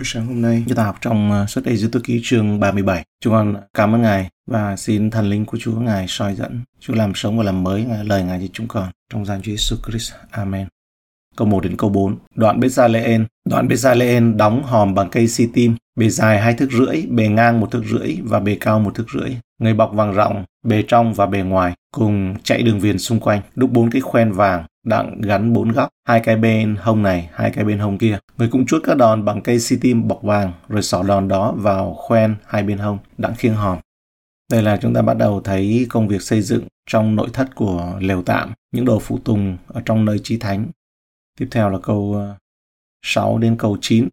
Buổi sáng hôm nay, chúng ta học trong uh, suất Ê Tô Ký chương 37. Chúng con cảm ơn Ngài và xin thần linh của Chúa Ngài soi dẫn. Chúa làm sống và làm mới Ngài, lời Ngài cho chúng con. Trong danh Chúa Jesus Christ. Amen. Câu 1 đến câu 4. Đoạn Bezaleel. Đoạn Bezaleel đóng hòm bằng cây si tim, bề dài hai thước rưỡi, bề ngang một thước rưỡi và bề cao một thước rưỡi. Người bọc vàng rộng, bề trong và bề ngoài, cùng chạy đường viền xung quanh, đúc bốn cái khoen vàng, đặng gắn bốn góc, hai cái bên hông này, hai cái bên hông kia. Người cũng chuốt các đòn bằng cây si tim bọc vàng, rồi xỏ đòn đó vào khoen hai bên hông, đặng khiêng hòm. Đây là chúng ta bắt đầu thấy công việc xây dựng trong nội thất của lều tạm, những đồ phụ tùng ở trong nơi chí thánh. Tiếp theo là câu ờ, 6 đến câu 9.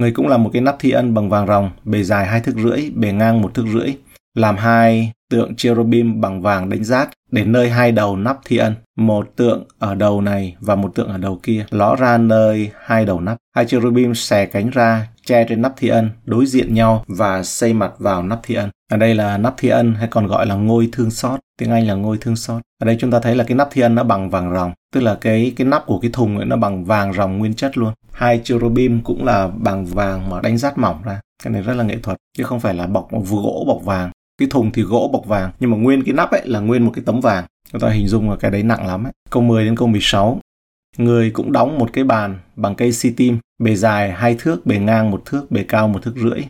Người cũng làm một cái nắp thi ân bằng vàng ròng, bề dài hai thước rưỡi, bề ngang một thước rưỡi, làm hai tượng cherubim bằng vàng đánh rát đến nơi hai đầu nắp thi ân, một tượng ở đầu này và một tượng ở đầu kia, ló ra nơi hai đầu nắp. Hai cherubim xè cánh ra, che trên nắp thi ân, đối diện nhau và xây mặt vào nắp thi ân. Ở đây là nắp thi ân hay còn gọi là ngôi thương xót, tiếng Anh là ngôi thương xót. Ở đây chúng ta thấy là cái nắp thi ân nó bằng vàng ròng, tức là cái cái nắp của cái thùng ấy nó bằng vàng ròng nguyên chất luôn. Hai cherubim cũng là bằng vàng mà đánh rát mỏng ra. Cái này rất là nghệ thuật, chứ không phải là bọc gỗ bọc vàng cái thùng thì gỗ bọc vàng, nhưng mà nguyên cái nắp ấy là nguyên một cái tấm vàng. Chúng ta hình dung là cái đấy nặng lắm ấy. câu 10 đến câu 16 người cũng đóng một cái bàn bằng cây si tim, bề dài hai thước, bề ngang một thước, bề cao một thước rưỡi.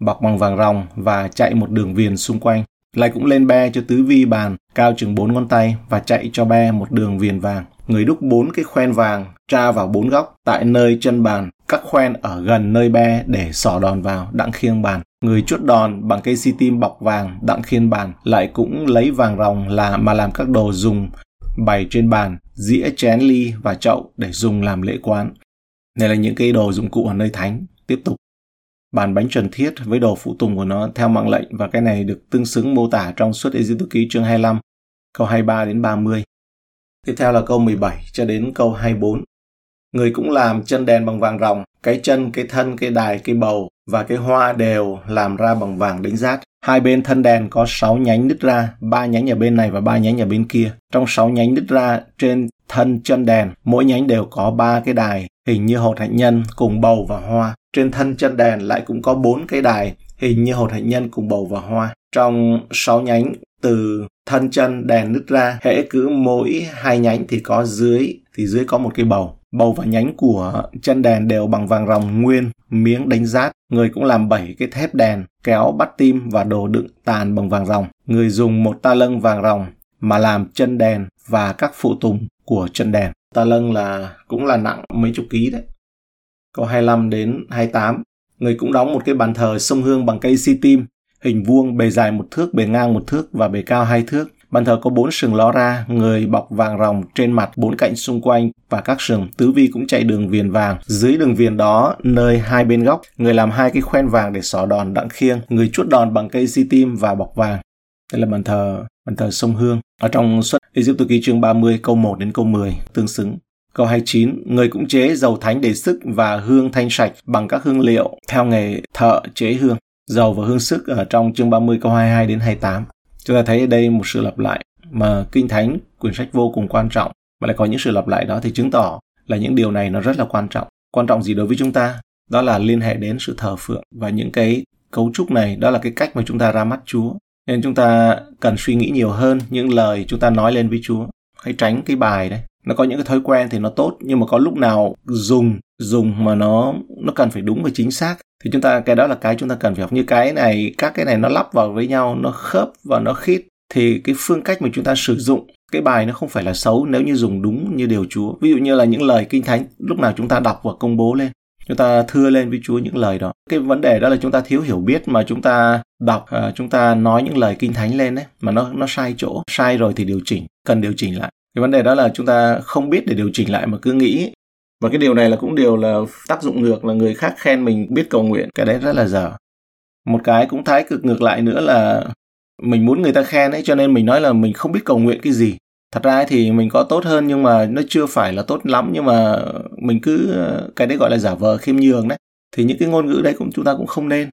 Bọc bằng vàng ròng và chạy một đường viền xung quanh. Lại cũng lên be cho tứ vi bàn, cao chừng bốn ngón tay và chạy cho be một đường viền vàng. Người đúc bốn cái khoen vàng, tra vào bốn góc. Tại nơi chân bàn, các khoen ở gần nơi be để sỏ đòn vào, đặng khiêng bàn người chuốt đòn bằng cây si tim bọc vàng đặng khiên bàn lại cũng lấy vàng ròng là mà làm các đồ dùng bày trên bàn, dĩa chén ly và chậu để dùng làm lễ quán. Này là những cái đồ dụng cụ ở nơi thánh. Tiếp tục. Bàn bánh trần thiết với đồ phụ tùng của nó theo mạng lệnh và cái này được tương xứng mô tả trong suốt Ê ký chương 25 câu 23 đến 30 tiếp theo là câu 17 cho đến câu 24 người cũng làm chân đèn bằng vàng ròng cái chân cái thân cái đài cái bầu và cái hoa đều làm ra bằng vàng đánh rát. Hai bên thân đèn có 6 nhánh nứt ra, ba nhánh ở bên này và ba nhánh ở bên kia. Trong 6 nhánh nứt ra trên thân chân đèn, mỗi nhánh đều có ba cái đài hình như hột hạnh nhân cùng bầu và hoa. Trên thân chân đèn lại cũng có bốn cái đài hình như hột hạnh nhân cùng bầu và hoa. Trong 6 nhánh từ thân chân đèn nứt ra, hễ cứ mỗi hai nhánh thì có dưới thì dưới có một cái bầu. Bầu và nhánh của chân đèn đều bằng vàng ròng nguyên, miếng đánh rát. Người cũng làm bảy cái thép đèn, kéo bắt tim và đồ đựng tàn bằng vàng ròng. Người dùng một ta lâng vàng ròng mà làm chân đèn và các phụ tùng của chân đèn. Ta lâng là cũng là nặng mấy chục ký đấy. Câu 25 đến 28. Người cũng đóng một cái bàn thờ sông hương bằng cây si tim, hình vuông bề dài một thước, bề ngang một thước và bề cao hai thước Bàn thờ có bốn sừng ló ra, người bọc vàng ròng trên mặt bốn cạnh xung quanh và các sừng. Tứ vi cũng chạy đường viền vàng. Dưới đường viền đó, nơi hai bên góc, người làm hai cái khoen vàng để xỏ đòn đặng khiêng. Người chuốt đòn bằng cây di tim và bọc vàng. Đây là bàn thờ bàn thờ sông Hương. Ở trong suất Egypto ký chương 30 câu 1 đến câu 10 tương xứng. Câu 29, người cũng chế dầu thánh để sức và hương thanh sạch bằng các hương liệu theo nghề thợ chế hương. Dầu và hương sức ở trong chương 30 câu 22 đến 28. Chúng ta thấy ở đây một sự lặp lại mà Kinh Thánh, quyển sách vô cùng quan trọng mà lại có những sự lặp lại đó thì chứng tỏ là những điều này nó rất là quan trọng. Quan trọng gì đối với chúng ta? Đó là liên hệ đến sự thờ phượng và những cái cấu trúc này đó là cái cách mà chúng ta ra mắt Chúa. Nên chúng ta cần suy nghĩ nhiều hơn những lời chúng ta nói lên với Chúa. Hãy tránh cái bài đấy. Nó có những cái thói quen thì nó tốt nhưng mà có lúc nào dùng dùng mà nó nó cần phải đúng và chính xác thì chúng ta cái đó là cái chúng ta cần phải học như cái này các cái này nó lắp vào với nhau nó khớp và nó khít thì cái phương cách mà chúng ta sử dụng cái bài nó không phải là xấu nếu như dùng đúng như điều Chúa. Ví dụ như là những lời kinh thánh lúc nào chúng ta đọc và công bố lên, chúng ta thưa lên với Chúa những lời đó. Cái vấn đề đó là chúng ta thiếu hiểu biết mà chúng ta đọc, à, chúng ta nói những lời kinh thánh lên đấy mà nó nó sai chỗ, sai rồi thì điều chỉnh, cần điều chỉnh lại. Cái vấn đề đó là chúng ta không biết để điều chỉnh lại mà cứ nghĩ. Và cái điều này là cũng điều là tác dụng ngược là người khác khen mình biết cầu nguyện. Cái đấy rất là dở. Một cái cũng thái cực ngược lại nữa là mình muốn người ta khen ấy, cho nên mình nói là mình không biết cầu nguyện cái gì. Thật ra thì mình có tốt hơn nhưng mà nó chưa phải là tốt lắm, nhưng mà mình cứ, cái đấy gọi là giả vờ khiêm nhường đấy. Thì những cái ngôn ngữ đấy cũng, chúng ta cũng không nên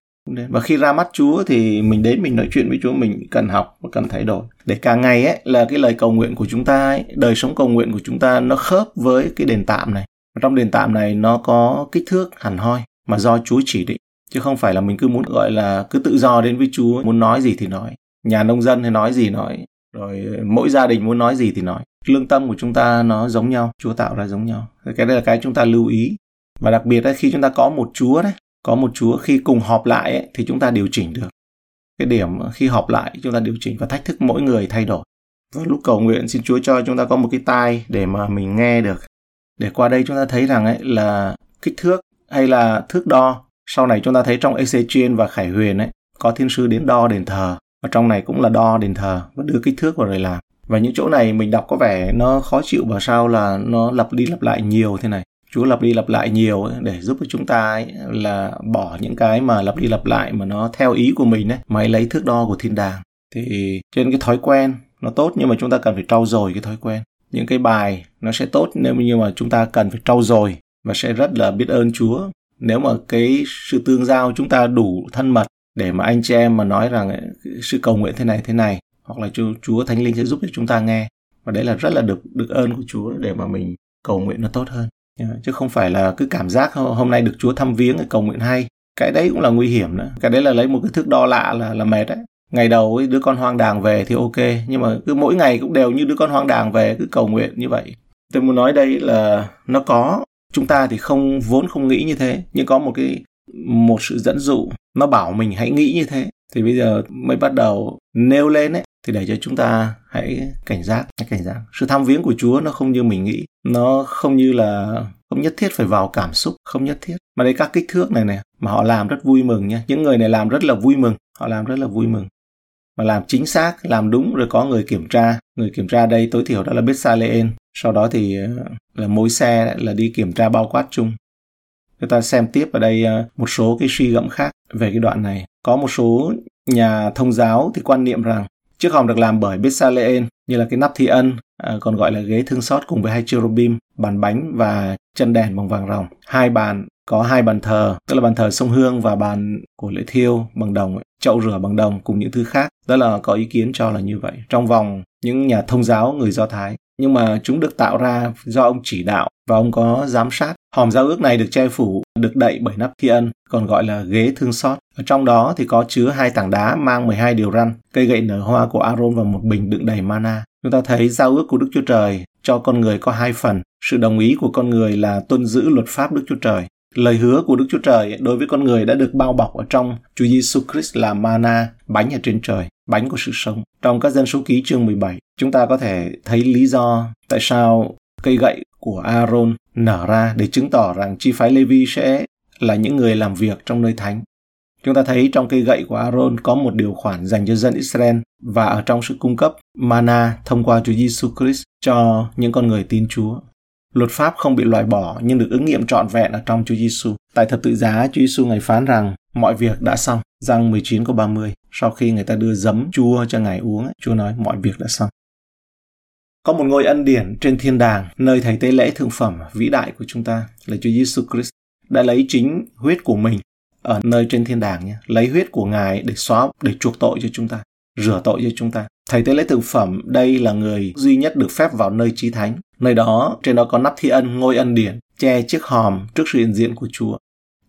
và khi ra mắt Chúa thì mình đến mình nói chuyện với Chúa mình cần học và cần thay đổi. Để càng ngày ấy là cái lời cầu nguyện của chúng ta ấy, đời sống cầu nguyện của chúng ta nó khớp với cái đền tạm này. Trong đền tạm này nó có kích thước hẳn hoi mà do Chúa chỉ định. Chứ không phải là mình cứ muốn gọi là cứ tự do đến với Chúa muốn nói gì thì nói. Nhà nông dân hay nói gì nói. Rồi mỗi gia đình muốn nói gì thì nói. Lương tâm của chúng ta nó giống nhau Chúa tạo ra giống nhau. Cái đây là cái chúng ta lưu ý. Và đặc biệt là khi chúng ta có một Chúa đấy có một Chúa khi cùng họp lại ấy, thì chúng ta điều chỉnh được. Cái điểm khi họp lại chúng ta điều chỉnh và thách thức mỗi người thay đổi. Và lúc cầu nguyện xin Chúa cho chúng ta có một cái tai để mà mình nghe được. Để qua đây chúng ta thấy rằng ấy là kích thước hay là thước đo. Sau này chúng ta thấy trong Ezechiel và Khải Huyền ấy có thiên sư đến đo đền thờ. Và trong này cũng là đo đền thờ và đưa kích thước vào rồi làm. Và những chỗ này mình đọc có vẻ nó khó chịu và sao là nó lặp đi lặp lại nhiều thế này. Chúa lặp đi lặp lại nhiều ấy, để giúp cho chúng ta ấy, là bỏ những cái mà lặp đi lặp lại mà nó theo ý của mình ấy, mà lấy thước đo của thiên đàng. Thì trên cái thói quen nó tốt nhưng mà chúng ta cần phải trau dồi cái thói quen. Những cái bài nó sẽ tốt nếu như mà chúng ta cần phải trau dồi và sẽ rất là biết ơn Chúa. Nếu mà cái sự tương giao chúng ta đủ thân mật để mà anh chị em mà nói rằng ấy, sự cầu nguyện thế này thế này hoặc là Chúa, Chúa Thánh Linh sẽ giúp cho chúng ta nghe và đấy là rất là được được ơn của Chúa để mà mình cầu nguyện nó tốt hơn Dạ, chứ không phải là cứ cảm giác hôm nay được Chúa thăm viếng cầu nguyện hay. Cái đấy cũng là nguy hiểm nữa. Cái đấy là lấy một cái thước đo lạ là là mệt đấy. Ngày đầu ấy, đứa con hoang đàng về thì ok nhưng mà cứ mỗi ngày cũng đều như đứa con hoang đàng về cứ cầu nguyện như vậy. Tôi muốn nói đây là nó có chúng ta thì không vốn không nghĩ như thế nhưng có một cái một sự dẫn dụ. Nó bảo mình hãy nghĩ như thế. Thì bây giờ mới bắt đầu nêu lên ấy thì để cho chúng ta hãy cảnh giác, hãy cảnh giác. Sự tham viếng của Chúa nó không như mình nghĩ. Nó không như là không nhất thiết phải vào cảm xúc, không nhất thiết. Mà đây các kích thước này này mà họ làm rất vui mừng nha. Những người này làm rất là vui mừng, họ làm rất là vui mừng. Mà làm chính xác, làm đúng rồi có người kiểm tra. Người kiểm tra đây tối thiểu đó là Bethsaleen sau đó thì ờ, là mối xe là đi kiểm tra bao quát chung. Chúng ta xem tiếp ở đây ờ, một số cái suy gẫm khác về cái đoạn này. Có một số nhà thông giáo thì quan niệm rằng chiếc hòm được làm bởi Bethsaleen như là cái nắp thi ân à, còn gọi là ghế thương xót cùng với hai cherubim bàn bánh và chân đèn bằng vàng ròng. Hai bàn có hai bàn thờ tức là bàn thờ sông hương và bàn của lễ thiêu bằng đồng chậu rửa bằng đồng cùng những thứ khác. Đó là có ý kiến cho là như vậy. Trong vòng những nhà thông giáo người do thái nhưng mà chúng được tạo ra do ông chỉ đạo và ông có giám sát. Hòm giao ước này được che phủ được đậy bởi nắp thi ân còn gọi là ghế thương xót. Ở trong đó thì có chứa hai tảng đá mang 12 điều răn cây gậy nở hoa của Aaron và một bình đựng đầy mana. Chúng ta thấy giao ước của Đức Chúa Trời cho con người có hai phần. Sự đồng ý của con người là tuân giữ luật pháp Đức Chúa Trời. Lời hứa của Đức Chúa Trời đối với con người đã được bao bọc ở trong Chúa Giêsu Christ là mana, bánh ở trên trời, bánh của sự sống. Trong các dân số ký chương 17, chúng ta có thể thấy lý do tại sao cây gậy của Aaron nở ra để chứng tỏ rằng chi phái Levi sẽ là những người làm việc trong nơi thánh. Chúng ta thấy trong cây gậy của Aaron có một điều khoản dành cho dân Israel và ở trong sự cung cấp mana thông qua Chúa Giêsu Christ cho những con người tin Chúa. Luật pháp không bị loại bỏ nhưng được ứng nghiệm trọn vẹn ở trong Chúa Giêsu. Tại thập tự giá, Chúa Giêsu ngài phán rằng mọi việc đã xong. răng 19 câu 30. Sau khi người ta đưa giấm chua cho ngài uống, Chúa nói mọi việc đã xong. Có một ngôi ân điển trên thiên đàng, nơi thầy tế lễ thượng phẩm vĩ đại của chúng ta là Chúa Giêsu Christ đã lấy chính huyết của mình ở nơi trên thiên đàng nhé, lấy huyết của Ngài để xóa, để chuộc tội cho chúng ta, rửa tội cho chúng ta. Thầy tế lễ thượng phẩm đây là người duy nhất được phép vào nơi chí thánh. Nơi đó, trên đó có nắp thi ân, ngôi ân điển, che chiếc hòm trước sự hiện diện của Chúa.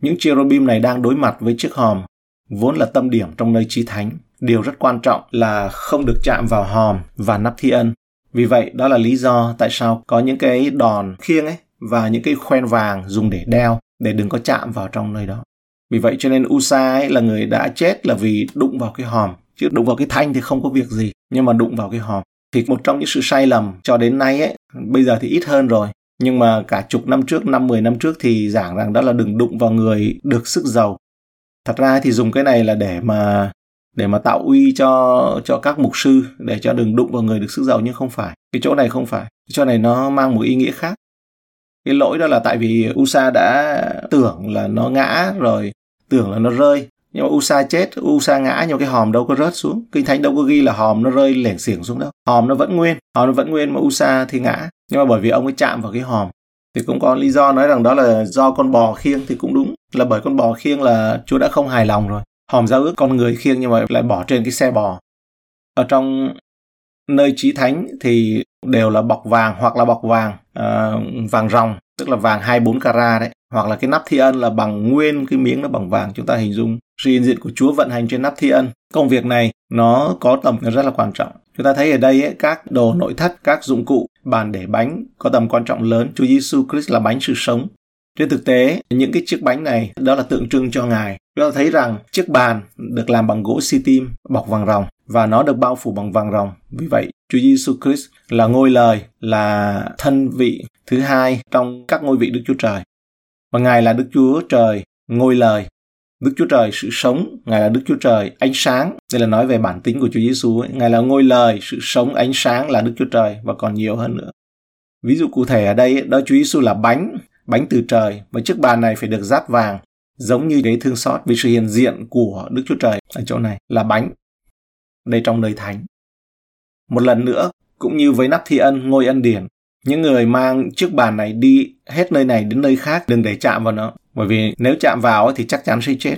Những cherubim này đang đối mặt với chiếc hòm, vốn là tâm điểm trong nơi trí thánh. Điều rất quan trọng là không được chạm vào hòm và nắp thi ân. Vì vậy, đó là lý do tại sao có những cái đòn khiêng ấy và những cái khoen vàng dùng để đeo để đừng có chạm vào trong nơi đó. Vì vậy cho nên Usa ấy là người đã chết là vì đụng vào cái hòm chứ đụng vào cái thanh thì không có việc gì nhưng mà đụng vào cái hòm thì một trong những sự sai lầm cho đến nay ấy bây giờ thì ít hơn rồi nhưng mà cả chục năm trước năm mười năm trước thì giảng rằng đó là đừng đụng vào người được sức giàu thật ra thì dùng cái này là để mà để mà tạo uy cho cho các mục sư, để cho đừng đụng vào người được sức giàu, nhưng không phải. Cái chỗ này không phải. Cái chỗ này nó mang một ý nghĩa khác. Cái lỗi đó là tại vì usa đã tưởng là nó ngã rồi, tưởng là nó rơi. Nhưng mà Usa chết, Usa ngã, nhưng cái hòm đâu có rớt xuống. Kinh thánh đâu có ghi là hòm nó rơi lẻn xiềng xuống đâu. Hòm nó vẫn nguyên, hòm nó vẫn nguyên mà Usa thì ngã. Nhưng mà bởi vì ông ấy chạm vào cái hòm, thì cũng có lý do nói rằng đó là do con bò khiêng thì cũng đúng là bởi con bò khiêng là Chúa đã không hài lòng rồi hòm giao ước con người khiêng nhưng mà lại bỏ trên cái xe bò ở trong nơi trí thánh thì đều là bọc vàng hoặc là bọc vàng uh, vàng ròng tức là vàng 24 carat đấy, hoặc là cái nắp thi ân là bằng nguyên cái miếng nó bằng vàng, chúng ta hình dung sự hiện diện của Chúa vận hành trên nắp thi ân. Công việc này nó có tầm rất là quan trọng. Chúng ta thấy ở đây ấy, các đồ nội thất, các dụng cụ, bàn để bánh có tầm quan trọng lớn. Chúa Giêsu Christ là bánh sự sống. Trên thực tế, những cái chiếc bánh này đó là tượng trưng cho Ngài. Chúng ta thấy rằng chiếc bàn được làm bằng gỗ si tim bọc vàng ròng và nó được bao phủ bằng vàng ròng. Vì vậy, Chúa Giêsu Christ là ngôi lời, là thân vị thứ hai trong các ngôi vị Đức Chúa Trời. Và Ngài là Đức Chúa Trời, ngôi lời. Đức Chúa Trời sự sống, Ngài là Đức Chúa Trời ánh sáng. Đây là nói về bản tính của Chúa Giêsu. Ngài là ngôi lời, sự sống, ánh sáng là Đức Chúa Trời và còn nhiều hơn nữa. Ví dụ cụ thể ở đây, đó Chúa Giêsu là bánh, bánh từ trời và chiếc bàn này phải được dát vàng giống như cái thương xót vì sự hiện diện của Đức Chúa Trời ở chỗ này là bánh. Đây trong nơi thánh. Một lần nữa, cũng như với nắp thi ân ngôi ân điển, những người mang chiếc bàn này đi hết nơi này đến nơi khác đừng để chạm vào nó. Bởi vì nếu chạm vào thì chắc chắn sẽ chết.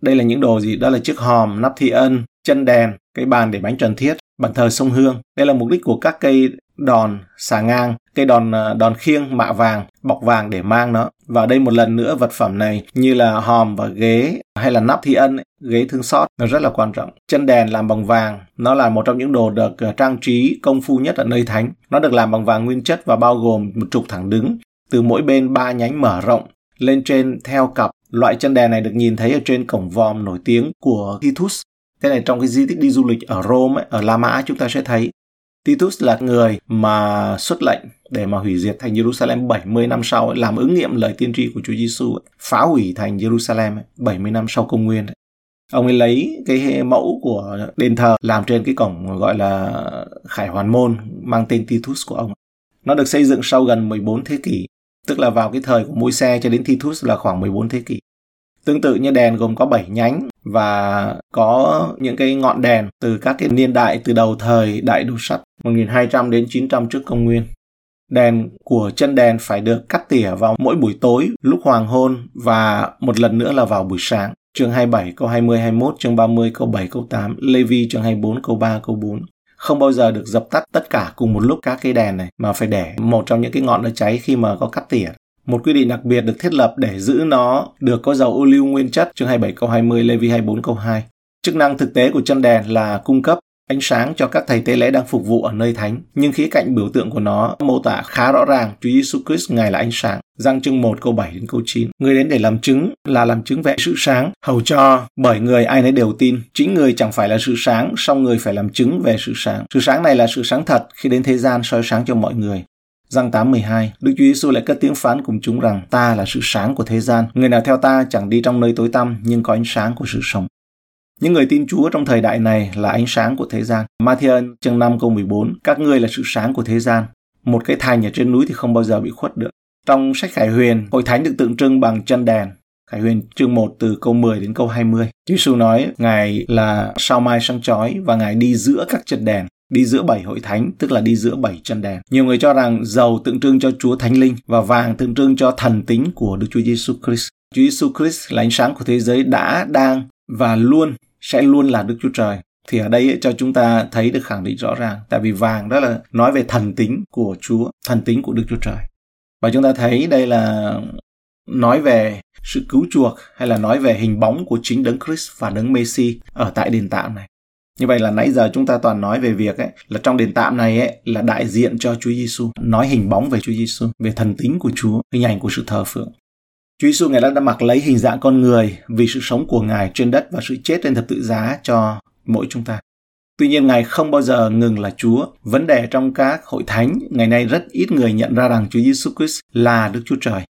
Đây là những đồ gì? Đó là chiếc hòm nắp thi ân chân đèn cái bàn để bánh trần thiết bàn thờ sông hương. Đây là mục đích của các cây đòn xà ngang cây đòn à, đòn khiêng mạ vàng bọc vàng để mang nó. Và đây một lần nữa vật phẩm này như là hòm và ghế hay là nắp thi ân ghế thương xót nó rất là quan trọng. Chân đèn làm bằng vàng nó là một trong những đồ được à, trang trí công phu nhất ở nơi thánh. Nó được làm bằng vàng nguyên chất và bao gồm một trục thẳng đứng. Từ mỗi bên ba nhánh mở rộng lên trên theo cặp. Loại chân đèn này được nhìn thấy ở trên cổng vòm nổi tiếng của Titus. Thế này trong cái di tích đi du lịch ở Rome, ấy, ở La Mã chúng ta sẽ thấy. Titus là người mà xuất lệnh để mà hủy diệt thành Jerusalem 70 năm sau ấy, làm ứng nghiệm lời tiên tri của Chúa Giêsu phá hủy thành Jerusalem ấy, 70 năm sau công nguyên. Ấy. Ông ấy lấy cái mẫu của đền thờ làm trên cái cổng gọi là Khải Hoàn Môn mang tên Titus của ông. Nó được xây dựng sau gần 14 thế kỷ, tức là vào cái thời của môi xe cho đến Titus là khoảng 14 thế kỷ. Tương tự như đèn gồm có 7 nhánh và có những cái ngọn đèn từ các cái niên đại từ đầu thời đại đồ sắt 1200 đến 900 trước công nguyên. Đèn của chân đèn phải được cắt tỉa vào mỗi buổi tối lúc hoàng hôn và một lần nữa là vào buổi sáng. Chương 27 câu 20 21, chương 30 câu 7 câu 8, Lê Vi chương 24 câu 3 câu 4 không bao giờ được dập tắt tất cả cùng một lúc các cái đèn này mà phải để một trong những cái ngọn nó cháy khi mà có cắt tỉa một quy định đặc biệt được thiết lập để giữ nó được có dầu ô lưu nguyên chất chương 27 câu 20 Lê Vi 24 câu 2. Chức năng thực tế của chân đèn là cung cấp ánh sáng cho các thầy tế lễ đang phục vụ ở nơi thánh, nhưng khía cạnh biểu tượng của nó mô tả khá rõ ràng Chúa Giêsu Christ ngài là ánh sáng. Giăng chương 1 câu 7 đến câu 9. Người đến để làm chứng là làm chứng về sự sáng, hầu cho bởi người ai nấy đều tin. Chính người chẳng phải là sự sáng, song người phải làm chứng về sự sáng. Sự sáng này là sự sáng thật khi đến thế gian soi sáng cho mọi người. Giăng 8:12, Đức Chúa Giêsu lại cất tiếng phán cùng chúng rằng ta là sự sáng của thế gian, người nào theo ta chẳng đi trong nơi tối tăm nhưng có ánh sáng của sự sống. Những người tin Chúa trong thời đại này là ánh sáng của thế gian. Matthew chương 5 câu 14, các ngươi là sự sáng của thế gian. Một cái thành ở trên núi thì không bao giờ bị khuất được. Trong sách Khải Huyền, hội thánh được tượng trưng bằng chân đèn. Khải Huyền chương 1 từ câu 10 đến câu 20. Chúa Giêsu nói Ngài là sao mai sáng chói và Ngài đi giữa các chân đèn đi giữa bảy hội thánh, tức là đi giữa bảy chân đèn. Nhiều người cho rằng dầu tượng trưng cho Chúa Thánh Linh và vàng tượng trưng cho thần tính của Đức Chúa Giêsu Christ. Chúa Giêsu Christ là ánh sáng của thế giới đã, đang và luôn sẽ luôn là Đức Chúa Trời. Thì ở đây cho chúng ta thấy được khẳng định rõ ràng. Tại vì vàng đó là nói về thần tính của Chúa, thần tính của Đức Chúa Trời. Và chúng ta thấy đây là nói về sự cứu chuộc hay là nói về hình bóng của chính đấng Christ và đấng Messi ở tại đền tạm này. Như vậy là nãy giờ chúng ta toàn nói về việc ấy, là trong đền tạm này ấy, là đại diện cho Chúa Giêsu, nói hình bóng về Chúa Giêsu, về thần tính của Chúa, hình ảnh của sự thờ phượng. Chúa Giêsu ngài đã, đã mặc lấy hình dạng con người vì sự sống của ngài trên đất và sự chết trên thập tự giá cho mỗi chúng ta. Tuy nhiên ngài không bao giờ ngừng là Chúa. Vấn đề trong các hội thánh ngày nay rất ít người nhận ra rằng Chúa Giêsu Christ là Đức Chúa Trời.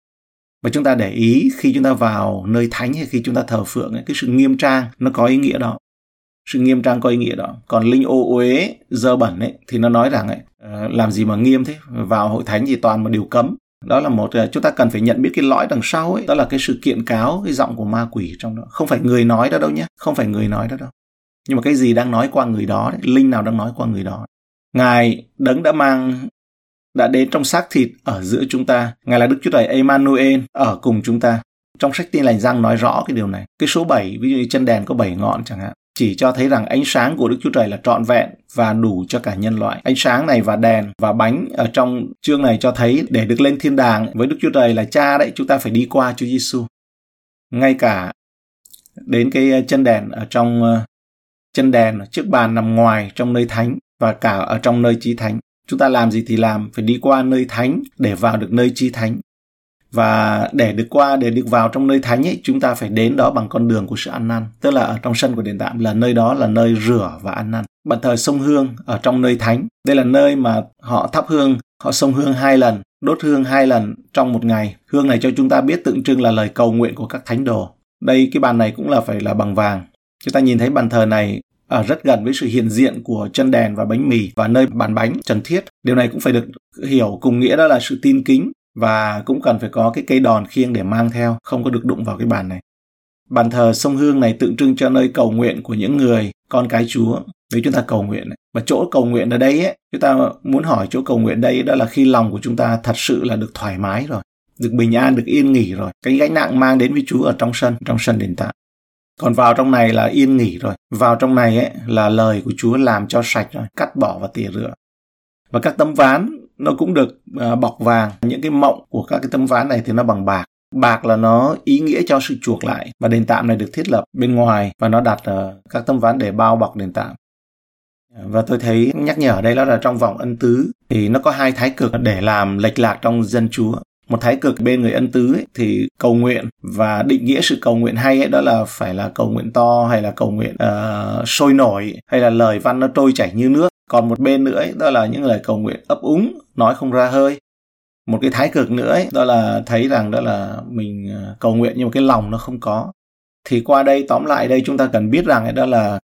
Và chúng ta để ý khi chúng ta vào nơi thánh hay khi chúng ta thờ phượng cái sự nghiêm trang nó có ý nghĩa đó sự nghiêm trang có ý nghĩa đó còn linh ô uế dơ bẩn ấy thì nó nói rằng ấy ờ, làm gì mà nghiêm thế vào hội thánh thì toàn một điều cấm đó là một ờ, chúng ta cần phải nhận biết cái lõi đằng sau ấy. Đó là cái sự kiện cáo cái giọng của ma quỷ trong đó. Không phải người nói đó đâu nhé. Không phải người nói đó đâu. Nhưng mà cái gì đang nói qua người đó đấy, linh nào đang nói qua người đó. Ngài đấng đã mang đã đến trong xác thịt ở giữa chúng ta. Ngài là đức chúa trời emmanuel ở cùng chúng ta. Trong sách tin lành răng nói rõ cái điều này. Cái số 7 ví dụ như chân đèn có 7 ngọn chẳng hạn chỉ cho thấy rằng ánh sáng của Đức Chúa Trời là trọn vẹn và đủ cho cả nhân loại. Ánh sáng này và đèn và bánh ở trong chương này cho thấy để được lên thiên đàng với Đức Chúa Trời là cha đấy, chúng ta phải đi qua Chúa Giêsu. Ngay cả đến cái ờ, chân đèn ở trong ờ, chân đèn chiếc bàn nằm ngoài trong nơi thánh và cả ở trong nơi chí thánh. Chúng ta làm gì thì làm, phải đi qua nơi thánh để vào được nơi chí thánh và để được qua, để được vào trong nơi thánh ấy, chúng ta phải đến đó bằng con đường của sự ăn năn. Tức là ở trong sân của đền tạm là nơi đó là nơi rửa và ăn năn. Bàn thờ sông hương ở trong nơi thánh. Đây là nơi mà họ thắp hương, họ sông hương hai lần, đốt hương hai lần trong một ngày. Hương này cho chúng ta biết tượng trưng là lời cầu nguyện của các thánh đồ. Đây, cái bàn này cũng là phải là bằng vàng. Chúng ta nhìn thấy bàn thờ này ở rất gần với sự hiện diện của chân đèn và bánh mì và nơi bàn bánh trần thiết. Điều này cũng phải được hiểu, cùng nghĩa đó là sự tin kính và cũng cần phải có cái cây đòn khiêng để mang theo, không có được đụng vào cái bàn này. Bàn thờ sông Hương này tượng trưng cho nơi cầu nguyện của những người con cái Chúa. Nếu chúng ta cầu nguyện và chỗ cầu nguyện ở đây ấy, chúng ta muốn hỏi chỗ cầu nguyện đây đó là khi lòng của chúng ta thật sự là được thoải mái rồi, được bình an, được yên nghỉ rồi. Cái gánh nặng mang đến với Chúa ở trong sân, trong sân đền tạm. Còn vào trong này là yên nghỉ rồi. Vào trong này ấy là lời của Chúa làm cho sạch rồi, cắt bỏ và tỉa rửa. Và các tấm ván nó cũng được uh, bọc vàng. Những cái mộng của các cái tấm ván này thì nó bằng bạc. Bạc là nó ý nghĩa cho sự chuộc lại và đền tạm này được thiết lập bên ngoài và nó đặt uh, các tấm ván để bao bọc đền tạm và tôi thấy nhắc nhở đây đó là trong vòng ân tứ thì nó có hai thái cực để làm lệch lạc trong dân chúa. Một thái cực bên người ân tứ ấy, thì cầu nguyện và định nghĩa sự cầu nguyện hay ấy đó là phải là cầu nguyện to hay là cầu nguyện uh, sôi nổi hay là lời văn nó trôi chảy như nước. Còn một bên nữa ấy, đó là những lời cầu nguyện ấp úng nói không ra hơi. Một cái thái cực nữa ấy, đó là thấy rằng đó là mình ờ, cầu nguyện nhưng mà cái lòng nó không có. Thì qua đây tóm lại đây chúng ta cần biết rằng ấy, đó là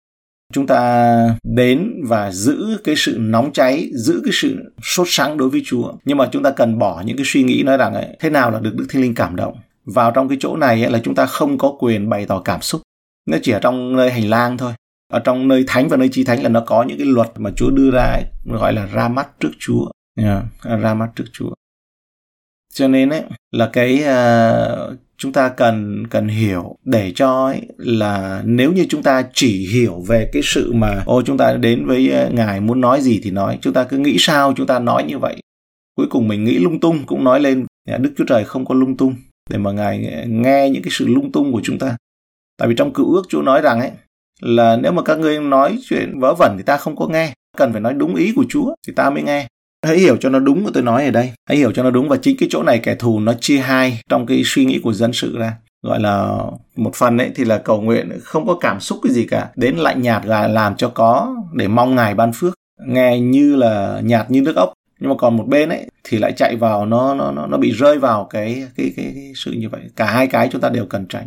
chúng ta đến và giữ cái sự nóng cháy giữ cái sự sốt sắng đối với chúa. Nhưng mà chúng ta cần bỏ những cái suy nghĩ nói rằng ấy, thế nào là được đức thiên linh cảm động? Vào trong cái chỗ này ấy, là chúng ta không có quyền bày tỏ cảm xúc. Nó chỉ ở trong nơi hành lang thôi. Ở trong nơi thánh và nơi chi thánh là nó có những cái luật mà Chúa đưa ra ấy, gọi là ra mắt trước Chúa yeah, ra mắt trước Chúa. Cho nên ấy là cái uh, chúng ta cần cần hiểu để cho ấy là nếu như chúng ta chỉ hiểu về cái sự mà ô chúng ta đến với à, ngài muốn nói gì thì nói. Chúng ta cứ nghĩ sao chúng ta nói như vậy. Cuối cùng mình nghĩ lung tung cũng nói lên dạ, đức chúa trời không có lung tung để mà ngài à, nghe những cái sự lung tung của chúng ta. Tại vì trong cựu ước chúa nói rằng ấy là nếu mà các ngươi nói chuyện vớ vẩn thì ta không có nghe cần phải nói đúng ý của chúa thì ta mới nghe hãy hiểu cho nó đúng mà tôi nói ở đây. Hãy hiểu cho nó đúng và chính cái chỗ này kẻ thù nó chia hai trong cái suy nghĩ của dân sự ra. Gọi là một phần ấy thì là cầu nguyện không có cảm xúc cái gì cả. Đến lạnh nhạt là làm cho có để mong ngài ban phước. Nghe như là nhạt như nước ốc. Nhưng mà còn một bên ấy thì lại chạy vào nó nó nó nó bị rơi vào cái cái cái, cái sự như vậy. Cả hai cái chúng ta đều cần tránh.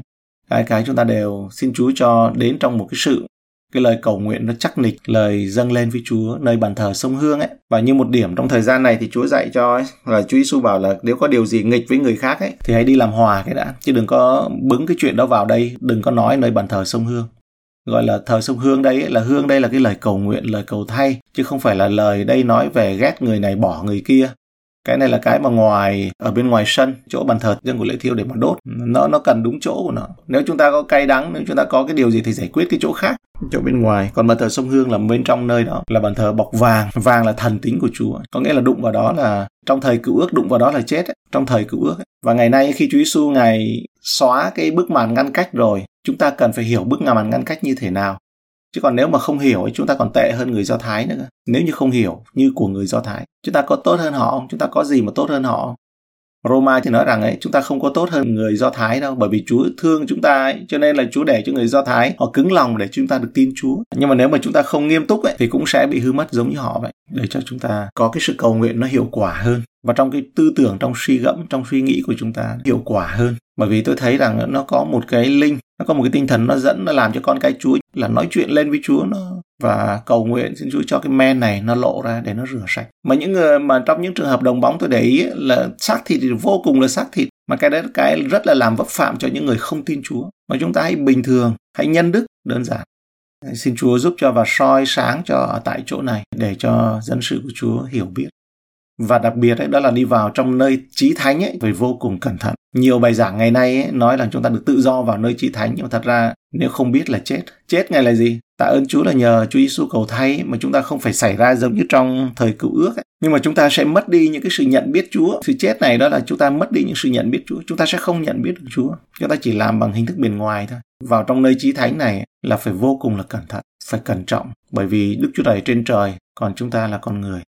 Hai cái chúng ta đều xin Chúa cho đến trong một cái sự cái lời cầu nguyện nó chắc nịch lời dâng lên với Chúa nơi bàn thờ sông Hương ấy. Và như một điểm trong thời gian này thì Chúa dạy cho ấy là Chúa Giêsu bảo là nếu có điều gì nghịch với người khác ấy thì hãy đi làm hòa cái đã. Chứ đừng có bứng cái chuyện đó vào đây đừng có nói nơi bàn thờ sông Hương. Gọi là thờ sông Hương đây ấy, là hương đây là cái lời cầu nguyện lời cầu thay chứ không phải là lời đây nói về ghét người này bỏ người kia cái này là cái mà ngoài, ở bên ngoài sân, chỗ bàn thờ dân của lễ thiêu để mà đốt. Nó nó cần đúng chỗ của nó. Nếu chúng ta có cay đắng, nếu chúng ta có cái điều gì thì giải quyết cái chỗ khác. Chỗ bên ngoài. Còn bàn thờ sông hương là bên trong nơi đó, là bàn thờ bọc vàng. Vàng là thần tính của chúa. Có nghĩa là đụng vào đó là trong thời cựu ước, đụng vào đó là chết ấy. trong thời cựu ước ấy. và ngày nay khi chúa giêsu ngài xóa cái bức màn ngăn cách rồi, chúng ta cần phải hiểu bức màn ngăn cách như thế nào chứ còn nếu mà không hiểu ấy chúng ta còn tệ hơn người do thái nữa nếu như không hiểu như của người do thái chúng ta có tốt hơn họ không chúng ta có gì mà tốt hơn họ Roma thì nói rằng ấy chúng ta không có tốt hơn người Do Thái đâu bởi vì Chúa thương chúng ta ấy, cho nên là Chúa để cho người Do Thái họ cứng lòng để chúng ta được tin Chúa. Nhưng mà nếu mà chúng ta không nghiêm túc ấy thì cũng sẽ bị hư mất giống như họ vậy. Để cho chúng ta có cái sự cầu nguyện nó hiệu quả hơn và trong cái tư tưởng, trong suy gẫm trong suy nghĩ của chúng ta hiệu quả hơn. Bởi vì tôi thấy rằng nó có một cái linh nó có một cái tinh thần nó dẫn, nó làm cho con cái chúa là nói chuyện lên với chúa nó. Và cầu nguyện xin chúa cho cái men này nó lộ ra để nó rửa sạch. Mà những người mà trong những trường hợp đồng bóng tôi để ý là xác thịt thì vô cùng là xác thịt. Mà cái đấy cái rất là làm vấp phạm cho những người không tin chúa. Mà chúng ta hãy bình thường, hãy nhân đức, đơn giản. Xin chúa giúp cho và soi sáng cho ở tại chỗ này để cho dân sự của chúa hiểu biết và đặc biệt ấy, đó là đi vào trong nơi trí thánh ấy phải vô cùng cẩn thận. Nhiều bài giảng ngày nay ấy, nói là chúng ta được tự do vào nơi trí thánh nhưng mà thật ra nếu không biết là chết. Chết ngay là gì? Tạ ơn Chúa là nhờ Chúa Giêsu cầu thay mà chúng ta không phải xảy ra giống như trong thời cựu ước ấy. nhưng mà chúng ta sẽ mất đi những cái sự nhận biết Chúa. Sự chết này đó là chúng ta mất đi những sự nhận biết Chúa. Chúng ta sẽ không nhận biết được Chúa. Chúng ta chỉ làm bằng hình thức bên ngoài thôi. Vào trong nơi trí thánh này là phải vô cùng là cẩn thận phải cẩn trọng. Bởi vì Đức Chúa Trời trên trời còn chúng ta là con người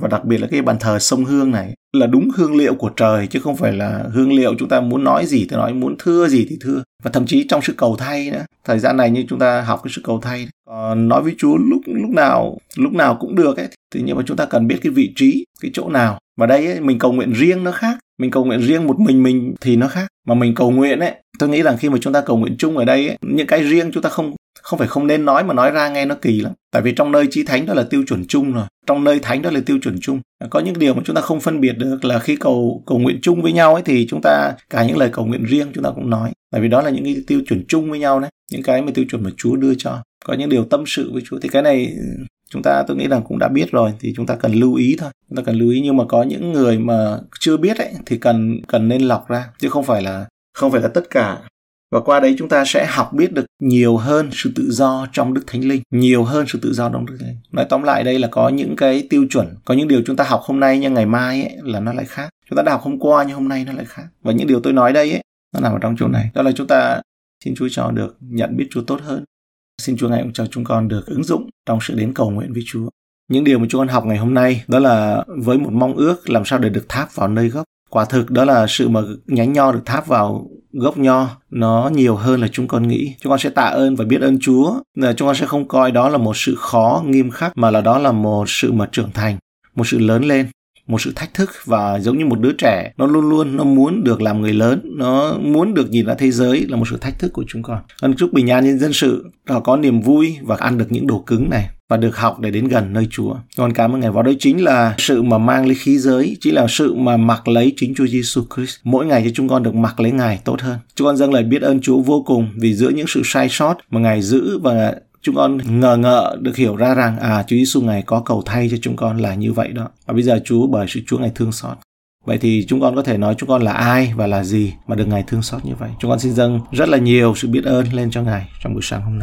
và đặc biệt là cái bàn thờ sông hương này là đúng hương liệu của trời chứ không phải là hương liệu chúng ta muốn nói gì thì nói muốn thưa gì thì thưa. Và thậm chí trong sự cầu thay nữa thời gian này như chúng ta học cái sự cầu thay. Nói với Chúa lúc lúc nào lúc nào cũng được ấy thì nhưng mà chúng ta cần biết cái vị trí cái chỗ nào. Và đây ấy, mình cầu nguyện riêng nó khác. Mình cầu nguyện riêng một mình mình thì nó khác. Mà mình cầu nguyện ấy tôi nghĩ rằng khi mà chúng ta cầu nguyện chung ở đây ấy, những cái riêng chúng ta không không phải không nên nói mà nói ra nghe nó kỳ lắm. Tại vì trong nơi chí thánh đó là tiêu chuẩn chung rồi. Trong nơi thánh đó là tiêu chuẩn chung. Có những điều mà chúng ta không phân biệt được là khi cầu cầu nguyện chung với nhau ấy thì chúng ta, cả những lời cầu nguyện riêng chúng ta cũng nói. Tại vì đó là những cái tiêu chuẩn chung với nhau đấy. Những cái mà tiêu chuẩn mà Chúa đưa cho. Có những điều tâm sự với Chúa. Thì cái này, chúng ta, tôi nghĩ rằng cũng đã biết rồi. Thì chúng ta cần lưu ý thôi. Chúng ta cần lưu ý. Nhưng mà có những người mà chưa biết ấy, thì cần cần nên lọc ra. Chứ không phải là, không phải là tất cả và qua đấy chúng ta sẽ học biết được nhiều hơn sự tự do trong đức thánh linh nhiều hơn sự tự do trong đức thánh linh. Nói tóm lại đây là có những cái tiêu chuẩn có những điều chúng ta học hôm nay nhưng ngày mai ấy, là nó lại khác. Chúng ta đã học hôm qua nhưng hôm nay nó lại khác. Và những điều tôi nói đây ấy, nó nằm ở trong chỗ này. Đó là chúng ta xin chúa cho được nhận biết chúa tốt hơn. Xin chúa ngài cũng cho chúng con được ứng dụng trong sự đến cầu nguyện với chúa. Những điều mà chúng con học ngày hôm nay đó là với một mong ước làm sao để được tháp vào nơi gốc. Quả thực đó là sự mà nhánh nho được tháp vào gốc nho nó nhiều hơn là chúng con nghĩ. Chúng con sẽ tạ ơn và biết ơn chúa. Là chúng con sẽ không coi đó là một sự khó, nghiêm khắc, mà là đó là một sự mà trưởng thành, một sự lớn lên một sự thách thức và giống như một đứa trẻ nó luôn luôn nó muốn được làm người lớn nó muốn được nhìn ra thế giới là một sự thách thức của chúng con con chúc bình an nhân dân sự họ có niềm vui và ăn được những đồ cứng này và được học để đến gần nơi Chúa. Con cảm ơn Ngài. Và đây chính là sự mà mang lấy khí giới, chính là sự mà mặc lấy chính Chúa Giêsu Christ. Mỗi ngày cho chúng con được mặc lấy Ngài tốt hơn. Chúng con dâng lời biết ơn Chúa vô cùng vì giữa những sự sai sót mà Ngài giữ và chúng con ngờ ngợ được hiểu ra rằng à Chúa Giêsu Ngài có cầu thay cho chúng con là như vậy đó. Và bây giờ Chúa, bởi sự Chúa Ngài thương xót. Vậy thì chúng con có thể nói chúng con là ai và là gì mà được Ngài thương xót như vậy. Chúng con xin dâng rất là nhiều sự biết ơn lên cho Ngài trong buổi sáng hôm nay.